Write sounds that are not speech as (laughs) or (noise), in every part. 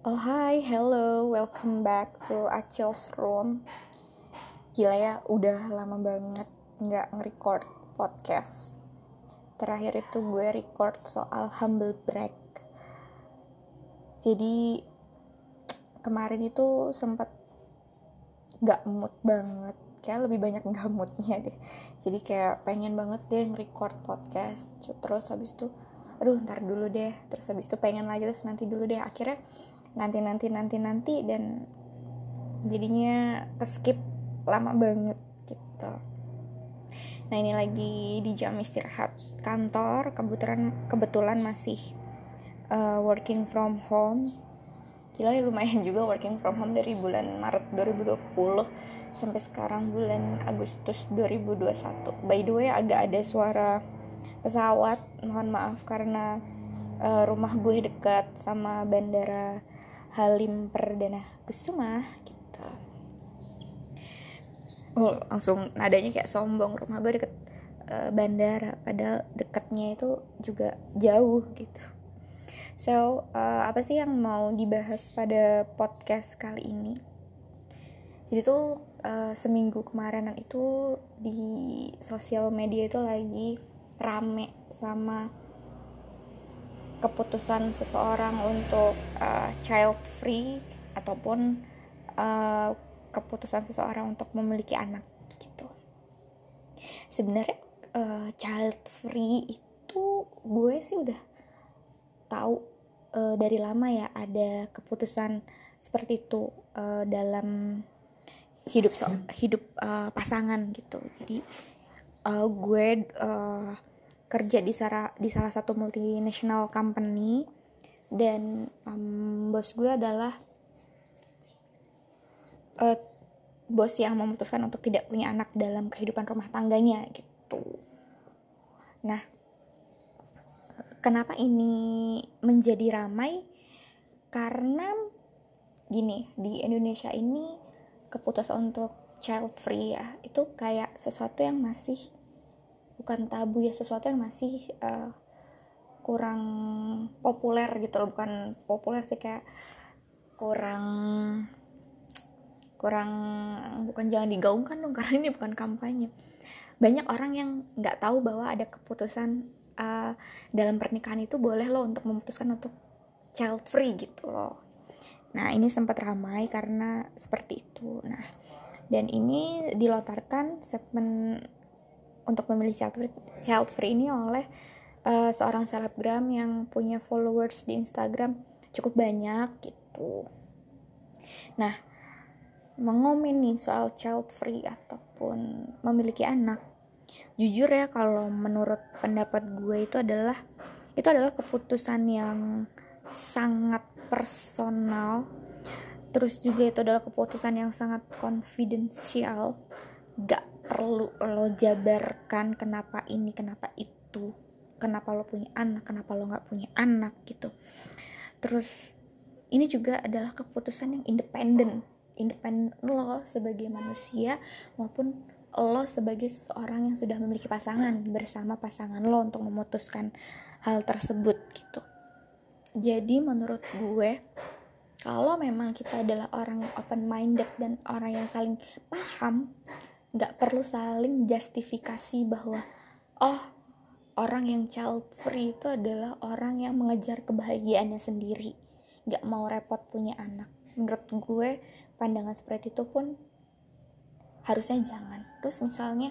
Oh hi, hello, welcome back to Acil's Room. Gila ya, udah lama banget nggak nge-record podcast. Terakhir itu gue record soal humble break Jadi kemarin itu sempet nggak mood banget. Kayak lebih banyak nggak moodnya deh. Jadi kayak pengen banget deh nge-record podcast. Terus habis itu aduh ntar dulu deh. Terus habis itu pengen lagi terus nanti dulu deh. Akhirnya nanti nanti nanti nanti dan jadinya skip lama banget gitu. Nah ini lagi di jam istirahat kantor kebetulan kebetulan masih uh, working from home. Gila ya lumayan juga working from home dari bulan Maret 2020 sampai sekarang bulan Agustus 2021 by the way agak ada suara pesawat mohon maaf karena uh, rumah gue dekat sama bandara Halim Perdana Kusuma gitu. Oh langsung nadanya kayak sombong. Rumah gue deket uh, bandara. Padahal dekatnya itu juga jauh gitu. So uh, apa sih yang mau dibahas pada podcast kali ini? Jadi tuh uh, seminggu kemarin itu di sosial media itu lagi rame sama keputusan seseorang untuk uh, child free ataupun uh, keputusan seseorang untuk memiliki anak gitu. Sebenarnya uh, child free itu gue sih udah tahu uh, dari lama ya ada keputusan seperti itu uh, dalam hidup so hidup uh, pasangan gitu. Jadi uh, gue uh, kerja di salah di salah satu multinational company dan um, bos gue adalah uh, bos yang memutuskan untuk tidak punya anak dalam kehidupan rumah tangganya gitu. Nah, kenapa ini menjadi ramai? Karena gini di Indonesia ini keputusan untuk child free ya itu kayak sesuatu yang masih bukan tabu ya sesuatu yang masih uh, kurang populer gitu loh. Bukan populer sih kayak kurang kurang bukan jangan digaungkan dong (laughs) karena ini bukan kampanye. Banyak orang yang nggak tahu bahwa ada keputusan uh, dalam pernikahan itu boleh loh untuk memutuskan untuk child free gitu loh. Nah ini sempat ramai karena seperti itu. Nah dan ini dilontarkan segmen untuk memilih child free, child free ini oleh uh, seorang selebgram yang punya followers di Instagram cukup banyak gitu. Nah, mengomen soal child free ataupun memiliki anak. Jujur ya kalau menurut pendapat gue itu adalah itu adalah keputusan yang sangat personal. Terus juga itu adalah keputusan yang sangat konfidensial. Gak perlu lo jabarkan kenapa ini kenapa itu kenapa lo punya anak kenapa lo nggak punya anak gitu. Terus ini juga adalah keputusan yang independen independen lo sebagai manusia maupun lo sebagai seseorang yang sudah memiliki pasangan bersama pasangan lo untuk memutuskan hal tersebut gitu. Jadi menurut gue kalau memang kita adalah orang yang open minded dan orang yang saling paham nggak perlu saling justifikasi bahwa oh orang yang child free itu adalah orang yang mengejar kebahagiaannya sendiri nggak mau repot punya anak. Menurut gue pandangan seperti itu pun harusnya jangan. Terus misalnya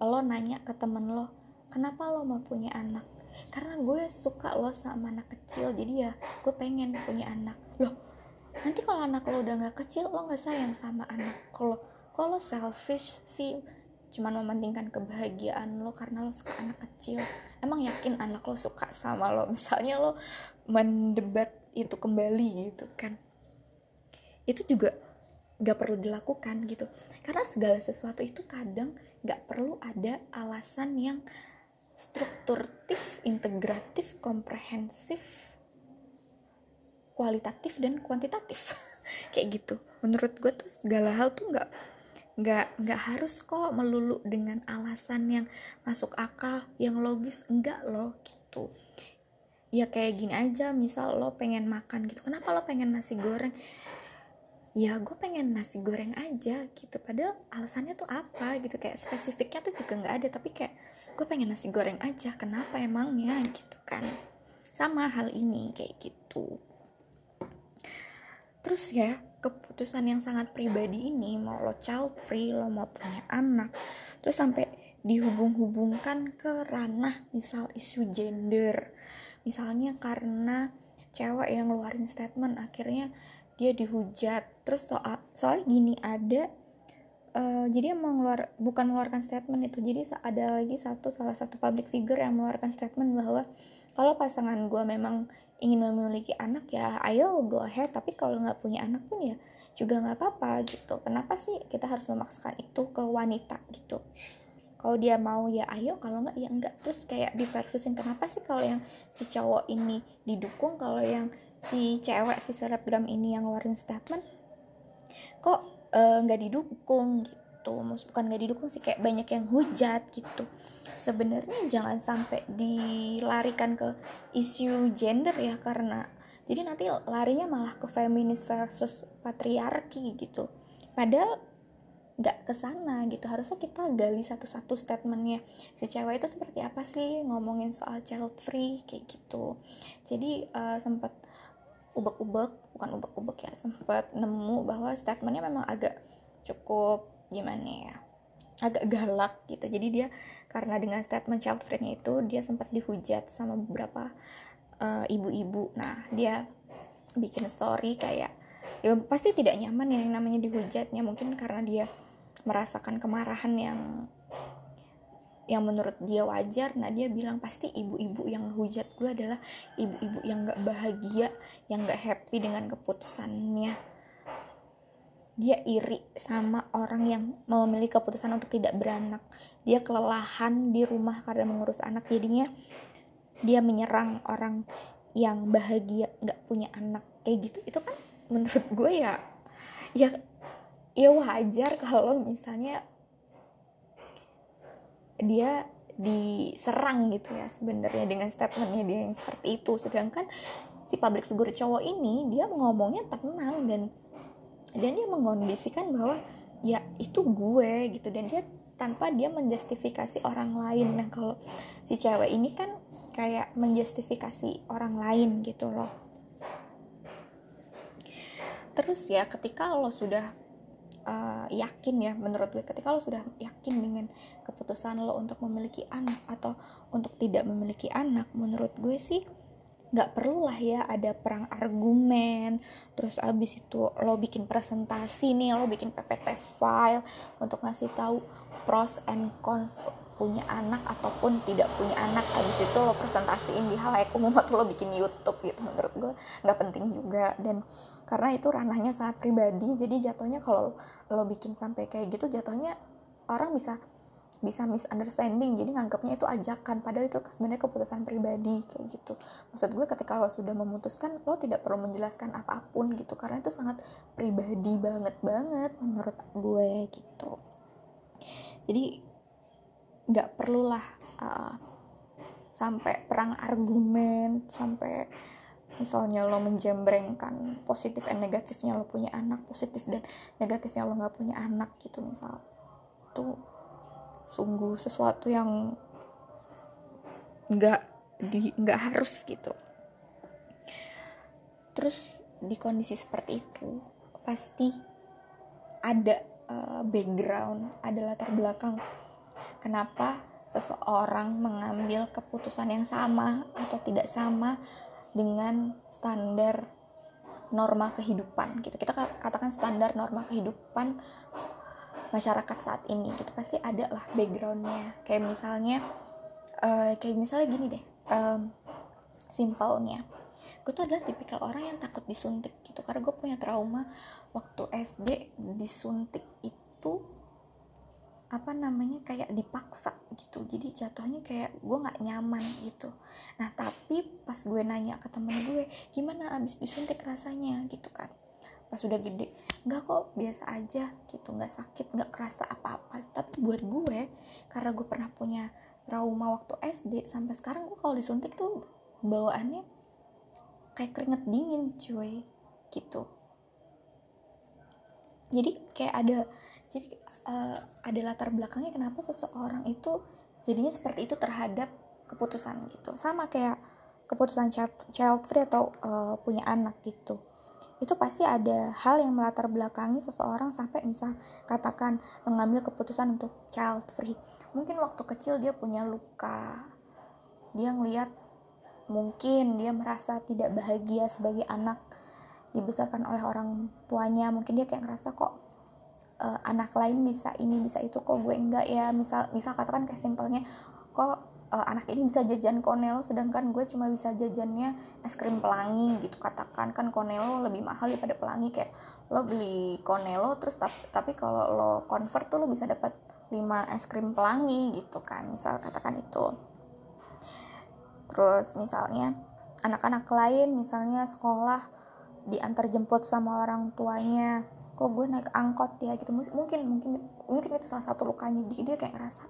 lo nanya ke temen lo kenapa lo mau punya anak? Karena gue suka lo sama anak kecil jadi ya gue pengen punya anak. Loh nanti kalau anak lo udah nggak kecil lo nggak sayang sama anak kalau kalau selfish sih? Cuma mementingkan kebahagiaan lo karena lo suka anak kecil. Emang yakin anak lo suka sama lo? Misalnya lo mendebat itu kembali gitu kan. Itu juga gak perlu dilakukan gitu. Karena segala sesuatu itu kadang gak perlu ada alasan yang strukturtif, integratif, komprehensif, kualitatif dan kuantitatif. (laughs) Kayak gitu. Menurut gue tuh segala hal tuh gak nggak nggak harus kok melulu dengan alasan yang masuk akal yang logis. Enggak loh gitu. Ya kayak gini aja misal lo pengen makan gitu. Kenapa lo pengen nasi goreng? Ya gue pengen nasi goreng aja gitu. Padahal alasannya tuh apa gitu. Kayak spesifiknya tuh juga nggak ada. Tapi kayak gue pengen nasi goreng aja. Kenapa emangnya gitu kan? Sama hal ini kayak gitu. Terus ya keputusan yang sangat pribadi ini mau lo child free lo mau punya anak terus sampai dihubung-hubungkan ke ranah misal isu gender. Misalnya karena cewek yang ngeluarin statement akhirnya dia dihujat. Terus soal soal gini ada uh, jadi yang mengeluar bukan mengeluarkan statement itu jadi ada lagi satu salah satu public figure yang mengeluarkan statement bahwa kalau pasangan gue memang ingin memiliki anak ya ayo go ahead. Tapi kalau nggak punya anak pun ya juga nggak apa-apa gitu. Kenapa sih kita harus memaksakan itu ke wanita gitu? Kalau dia mau ya ayo kalau nggak ya enggak terus kayak diversusin kenapa sih kalau yang si cowok ini didukung kalau yang si cewek si selebgram ini yang ngeluarin statement kok eh, nggak uh, didukung gitu bukan nggak didukung sih kayak banyak yang hujat gitu. Sebenarnya jangan sampai dilarikan ke isu gender ya karena jadi nanti larinya malah ke feminis versus patriarki gitu. Padahal nggak ke sana gitu. Harusnya kita gali satu-satu statementnya. Si cewek itu seperti apa sih? Ngomongin soal child free kayak gitu. Jadi uh, sempat ubek-ubek bukan ubek-ubek ya sempat nemu bahwa statementnya memang agak cukup gimana ya agak galak gitu. Jadi dia karena dengan statement child free-nya itu dia sempat dihujat sama beberapa uh, ibu-ibu. Nah dia bikin story kayak ya pasti tidak nyaman ya yang namanya dihujatnya. Mungkin karena dia merasakan kemarahan yang yang menurut dia wajar. Nah dia bilang pasti ibu-ibu yang hujat gue adalah ibu-ibu yang gak bahagia yang gak happy dengan keputusannya dia iri sama orang yang memiliki keputusan untuk tidak beranak. Dia kelelahan di rumah karena mengurus anak. Jadinya dia menyerang orang yang bahagia gak punya anak. Kayak gitu. Itu kan menurut gue ya ya ya wajar kalau misalnya dia diserang gitu ya sebenarnya dengan statementnya dia yang seperti itu. Sedangkan si public figure cowok ini dia ngomongnya tenang dan dan dia mengkondisikan bahwa ya itu gue gitu. Dan dia tanpa dia menjustifikasi orang lain. Nah kalau si cewek ini kan kayak menjustifikasi orang lain gitu loh. Terus ya ketika lo sudah uh, yakin ya menurut gue ketika lo sudah yakin dengan keputusan lo untuk memiliki anak atau untuk tidak memiliki anak menurut gue sih nggak perlu lah ya ada perang argumen. Terus abis itu lo bikin presentasi nih lo bikin ppt file untuk ngasih tahu pros and cons punya anak ataupun tidak punya anak. Habis itu lo presentasiin di halayak umum atau lo bikin YouTube gitu menurut gue nggak penting juga. Dan karena itu ranahnya sangat pribadi jadi jatuhnya kalau lo bikin sampai kayak gitu jatuhnya orang bisa bisa misunderstanding jadi nganggapnya itu ajakan padahal itu sebenarnya keputusan pribadi kayak gitu. Maksud gue ketika lo sudah memutuskan lo tidak perlu menjelaskan apa pun gitu karena itu sangat pribadi banget banget menurut gue gitu. Jadi nggak perlulah uh, sampai perang argumen sampai misalnya lo menjembrengkan positif dan negatifnya lo punya anak positif dan negatifnya lo nggak punya anak gitu misal. Itu sungguh sesuatu yang nggak di nggak harus gitu. Terus di kondisi seperti itu pasti ada uh, background ada latar belakang kenapa seseorang mengambil keputusan yang sama atau tidak sama dengan standar norma kehidupan gitu. Kita katakan standar norma kehidupan masyarakat saat ini gitu pasti ada lah backgroundnya. Kayak misalnya uh, kayak misalnya gini deh um, simpelnya. Gue tuh adalah tipikal orang yang takut disuntik gitu karena gue punya trauma waktu SD disuntik itu apa namanya kayak dipaksa gitu. Jadi jatuhnya kayak gue nggak nyaman gitu. Nah tapi pas gue nanya ke temen gue gimana abis disuntik rasanya? Gitu kan. Pas udah gede nggak kok biasa aja gitu. Nggak sakit nggak kerasa apa-apa. Tapi buat gue karena gue pernah punya trauma waktu SD sampai sekarang gue kalau disuntik tuh bawaannya kayak keringet dingin cuy gitu. Jadi kayak ada jadi uh, ada latar belakangnya kenapa seseorang itu jadinya seperti itu terhadap keputusan gitu. Sama kayak keputusan child, child free atau uh, punya anak gitu itu pasti ada hal yang melatar belakangi seseorang sampai misal katakan mengambil keputusan untuk child free. Mungkin waktu kecil dia punya luka. Dia ngelihat mungkin dia merasa tidak bahagia sebagai anak dibesarkan oleh orang tuanya. Mungkin dia kayak ngerasa kok uh, anak lain bisa ini bisa itu kok gue enggak ya? Misal misal katakan kayak simpelnya kok uh, anak ini bisa jajan konelo sedangkan gue cuma bisa jajannya es krim pelangi gitu katakan. Kan konelo lebih mahal daripada pelangi kayak lo beli konelo terus tapi, tapi kalau lo convert tuh lo bisa dapat 5 es krim pelangi gitu kan misal katakan itu. Terus misalnya anak-anak lain misalnya sekolah diantar jemput sama orang tuanya kok gue naik angkot ya? Gitu mungkin mungkin mungkin itu salah satu lukanya. Dia, dia kayak ngerasa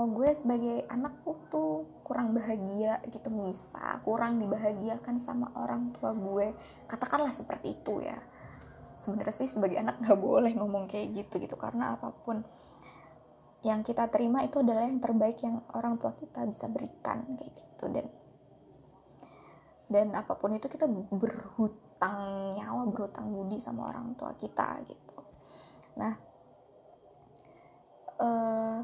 uh, gue sebagai anak tuh kurang bahagia gitu. Bisa kurang dibahagiakan sama orang tua gue. Katakanlah seperti itu ya. Sebenarnya sih sebagai anak nggak boleh ngomong kayak gitu gitu. Karena apa pun yang kita terima itu adalah yang terbaik yang orang tua kita bisa berikan kayak gitu. Dan dan apa pun itu kita berhutang nyawa berhutang budi sama orang tua kita gitu. Nah uh,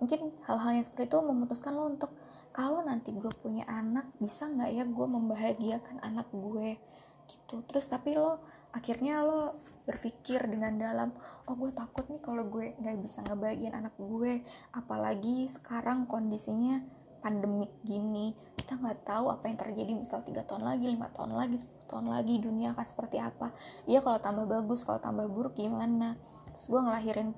mungkin hal-hal yang seperti itu memutuskan lo untuk kalau nanti gue punya anak bisa nggak ya gue membahagiakan anak gue? Gitu. Terus tapi lo akhirnya lo berpikir dengan dalam oh gue takut nih kalau gue nggak bisa ngebahagiain anak gue apalagi sekarang kondisinya pandemik gini. Kita nggak tahu apa yang terjadi misal tiga tahun lagi lima tahun lagi 10 tahun lagi dunia akan seperti apa. Ya kalau tambah bagus kalau tambah buruk gimana? Terus gue ngelahirin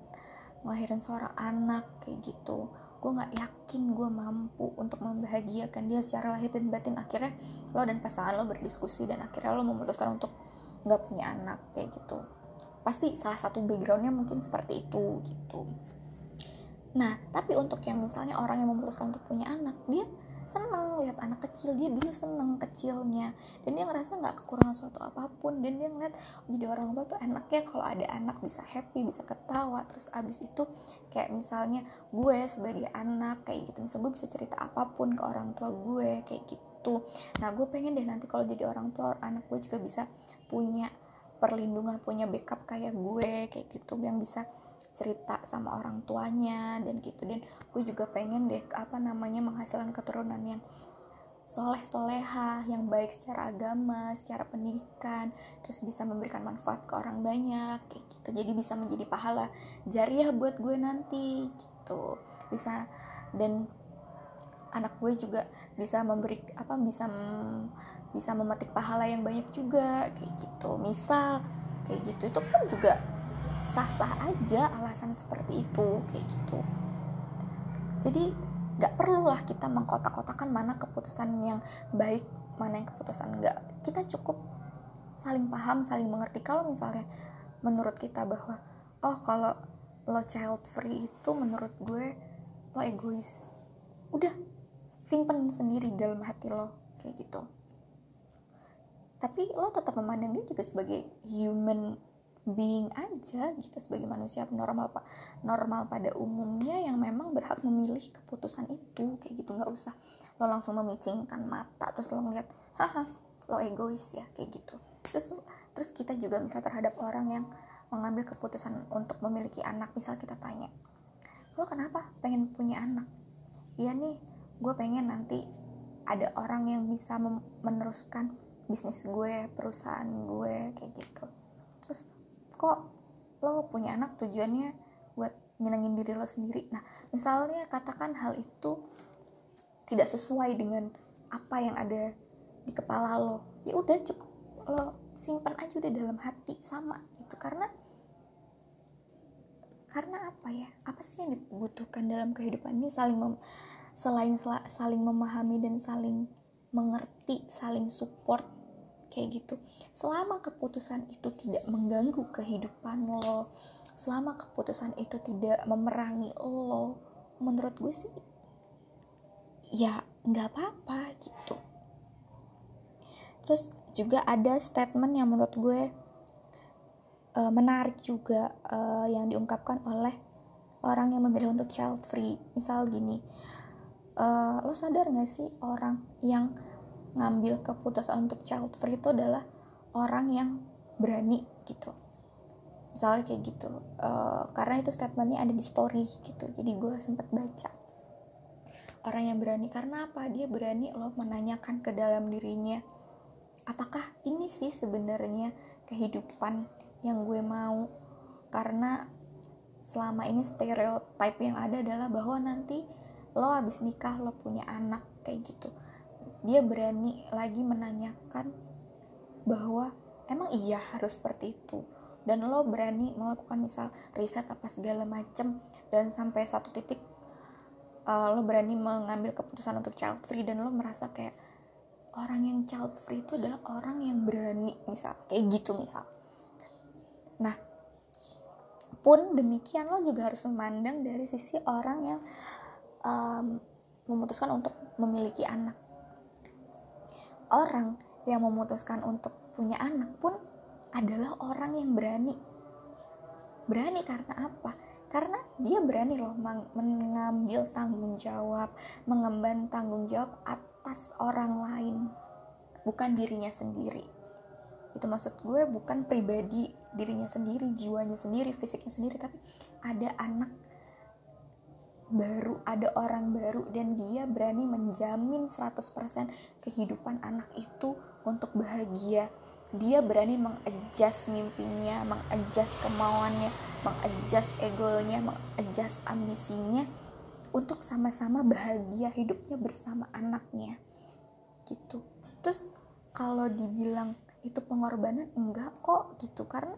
ngelahirin seorang anak kayak gitu. Gue nggak yakin gue mampu untuk membahagiakan dia secara lahir dan batin. Akhirnya lo dan pasangan lo berdiskusi dan akhirnya lo memutuskan untuk nggak punya anak kayak gitu. Pasti salah satu backgroundnya mungkin seperti itu gitu. Nah, tapi untuk yang misalnya orang yang memutuskan untuk punya anak, dia seneng lihat anak kecil dia dulu seneng kecilnya. Dan dia ngerasa nggak kekurangan suatu apa pun. Dan dia ngeliat jadi orang tua tuh enaknya kalau ada anak bisa happy bisa ketawa. Terus abis itu kayak misalnya gue sebagai anak kayak gitu. Misalnya gue bisa cerita apa pun ke orang tua gue kayak gitu. Nah gue pengen deh nanti kalau jadi orang tua anak gue juga bisa punya perlindungan punya backup kayak gue kayak gitu. Yang bisa cerita sama orang tuanya dan gitu. Dan gue juga pengen deh apa namanya menghasilkan keturunan yang soleh soleha yang baik secara agama secara pendidikan terus bisa memberikan manfaat ke orang banyak kayak gitu. Jadi bisa menjadi pahala jariah buat gue nanti gitu. Bisa dan anak gue juga bisa memberi apa bisa bisa memetik pahala yang banyak juga kayak gitu. Misal kayak gitu. Itu pun juga sah-sah aja alasan seperti itu kayak gitu. Jadi nggak perlulah kita mengkotak-kotakan mana keputusan yang baik mana yang keputusan enggak kita cukup saling paham saling mengerti. Kalau misalnya menurut kita bahwa oh kalau lo child free itu menurut gue lo egois udah simpen sendiri dalam hati lo kayak gitu. Tapi lo tetap memandang dia juga sebagai human being aja gitu sebagai manusia normal pak normal pada umumnya yang memang berhak memilih keputusan itu kayak gitu. Nggak usah lo langsung memicingkan mata terus lo ngeliat haha lo egois ya kayak gitu. Terus terus kita juga misal terhadap orang yang mengambil keputusan untuk memiliki anak misal kita tanya lo kenapa pengen punya anak? Iya nih gue pengen nanti ada orang yang bisa meneruskan bisnis gue perusahaan gue kayak gitu kok lo punya anak tujuannya buat nyenengin diri lo sendiri? Nah misalnya katakan hal itu tidak sesuai dengan apa yang ada di kepala lo ya udah cukup lo simpan aja udah dalam hati sama itu karena karena apa ya? Apa sih yang dibutuhkan dalam kehidupan ini? Saling mem, selain saling memahami dan saling mengerti saling support kayak gitu. Selama keputusan itu tidak mengganggu kehidupan lo selama keputusan itu tidak memerangi lo menurut gue sih ya nggak apa-apa gitu. Terus juga ada statement yang menurut gue uh, menarik juga uh, yang diungkapkan oleh orang yang memilih untuk child free. Misal gini uh, lo sadar gak sih orang yang ngambil keputusan untuk child free itu adalah orang yang berani gitu. Misalnya kayak gitu uh, karena itu statementnya ada di story gitu jadi gue sempat baca. Orang yang berani karena apa? Dia berani lo menanyakan ke dalam dirinya apakah ini sih sebenarnya kehidupan yang gue mau? Karena selama ini stereotip yang ada adalah bahwa nanti lo habis nikah lo punya anak kayak gitu dia berani lagi menanyakan bahwa emang iya harus seperti itu. Dan lo berani melakukan misal riset apa segala macem dan sampai satu titik uh, lo berani mengambil keputusan untuk child free dan lo merasa kayak orang yang child free itu adalah orang yang berani misal kayak gitu misal. Nah pun demikian lo juga harus memandang dari sisi orang yang um, memutuskan untuk memiliki anak orang yang memutuskan untuk punya anak pun adalah orang yang berani. Berani karena apa? Karena dia berani loh mengambil tanggung jawab mengemban tanggung jawab atas orang lain bukan dirinya sendiri. Itu maksud gue bukan pribadi dirinya sendiri jiwanya sendiri fisiknya sendiri tapi ada anak baru ada orang baru dan dia berani menjamin 100% kehidupan anak itu untuk bahagia. Dia berani mengadjust mimpinya, mengadjust kemauannya, mengadjust egonya, mengadjust ambisinya untuk sama-sama bahagia hidupnya bersama anaknya. Gitu. Terus kalau dibilang itu pengorbanan enggak kok gitu. Karena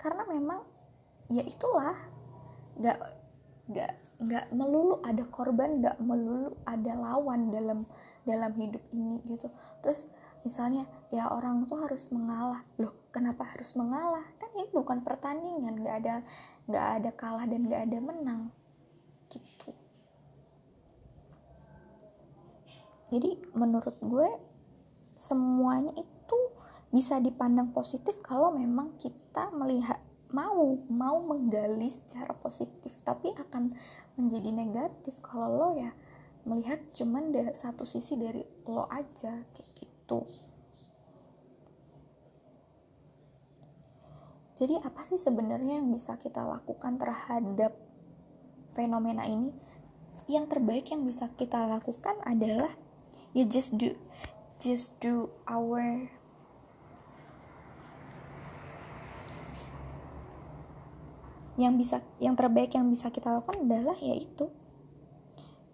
karena memang ya itulah. Nggak nggak nggak melulu ada korban nggak melulu ada lawan dalam dalam hidup ini gitu. Terus misalnya ya orang tuh harus mengalah. Loh kenapa harus mengalah? Kan ini bukan pertandingan nggak ada nggak ada kalah dan nggak ada menang jadi menurut gue semuanya itu bisa dipandang positif kalau memang kita melihat mau mau menggali secara positif tapi akan menjadi negatif kalau lo ya melihat cuman dari satu sisi dari lo aja kayak gitu. Jadi apa sih sebenarnya yang bisa kita lakukan terhadap fenomena ini? Yang terbaik yang bisa kita lakukan adalah you just do just do our yang bisa yang terbaik yang bisa kita lakukan adalah yaitu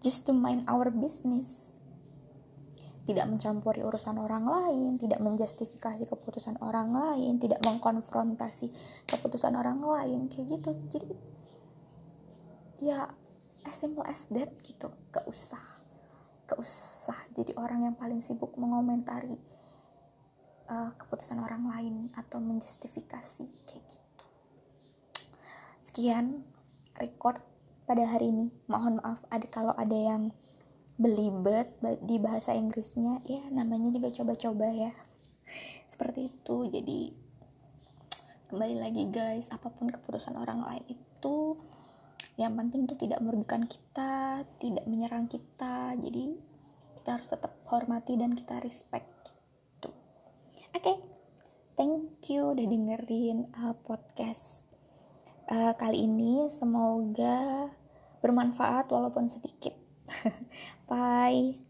just to mind our business. Tidak mencampuri urusan orang lain, tidak menjustifikasi keputusan orang lain, tidak mengkonfrontasi keputusan orang lain, kayak gitu. Jadi ya as simple as that gitu, gak usah gak usah jadi orang yang paling sibuk mengomentari uh, keputusan orang lain atau menjustifikasi kayak gitu sekian record pada hari ini. Mohon maaf ada kalau ada yang belibet di bahasa Inggrisnya ya namanya juga coba-coba ya. (laughs) Seperti itu. Jadi kembali lagi guys apa pun keputusan orang lain itu yang penting itu tidak merugikan kita tidak menyerang kita. Jadi kita harus tetap hormati dan kita respect gitu oke okay. thank you udah dengerin uh, podcast uh, kali ini semoga bermanfaat walaupun sedikit. (laughs) Bye.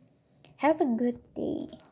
Have a good day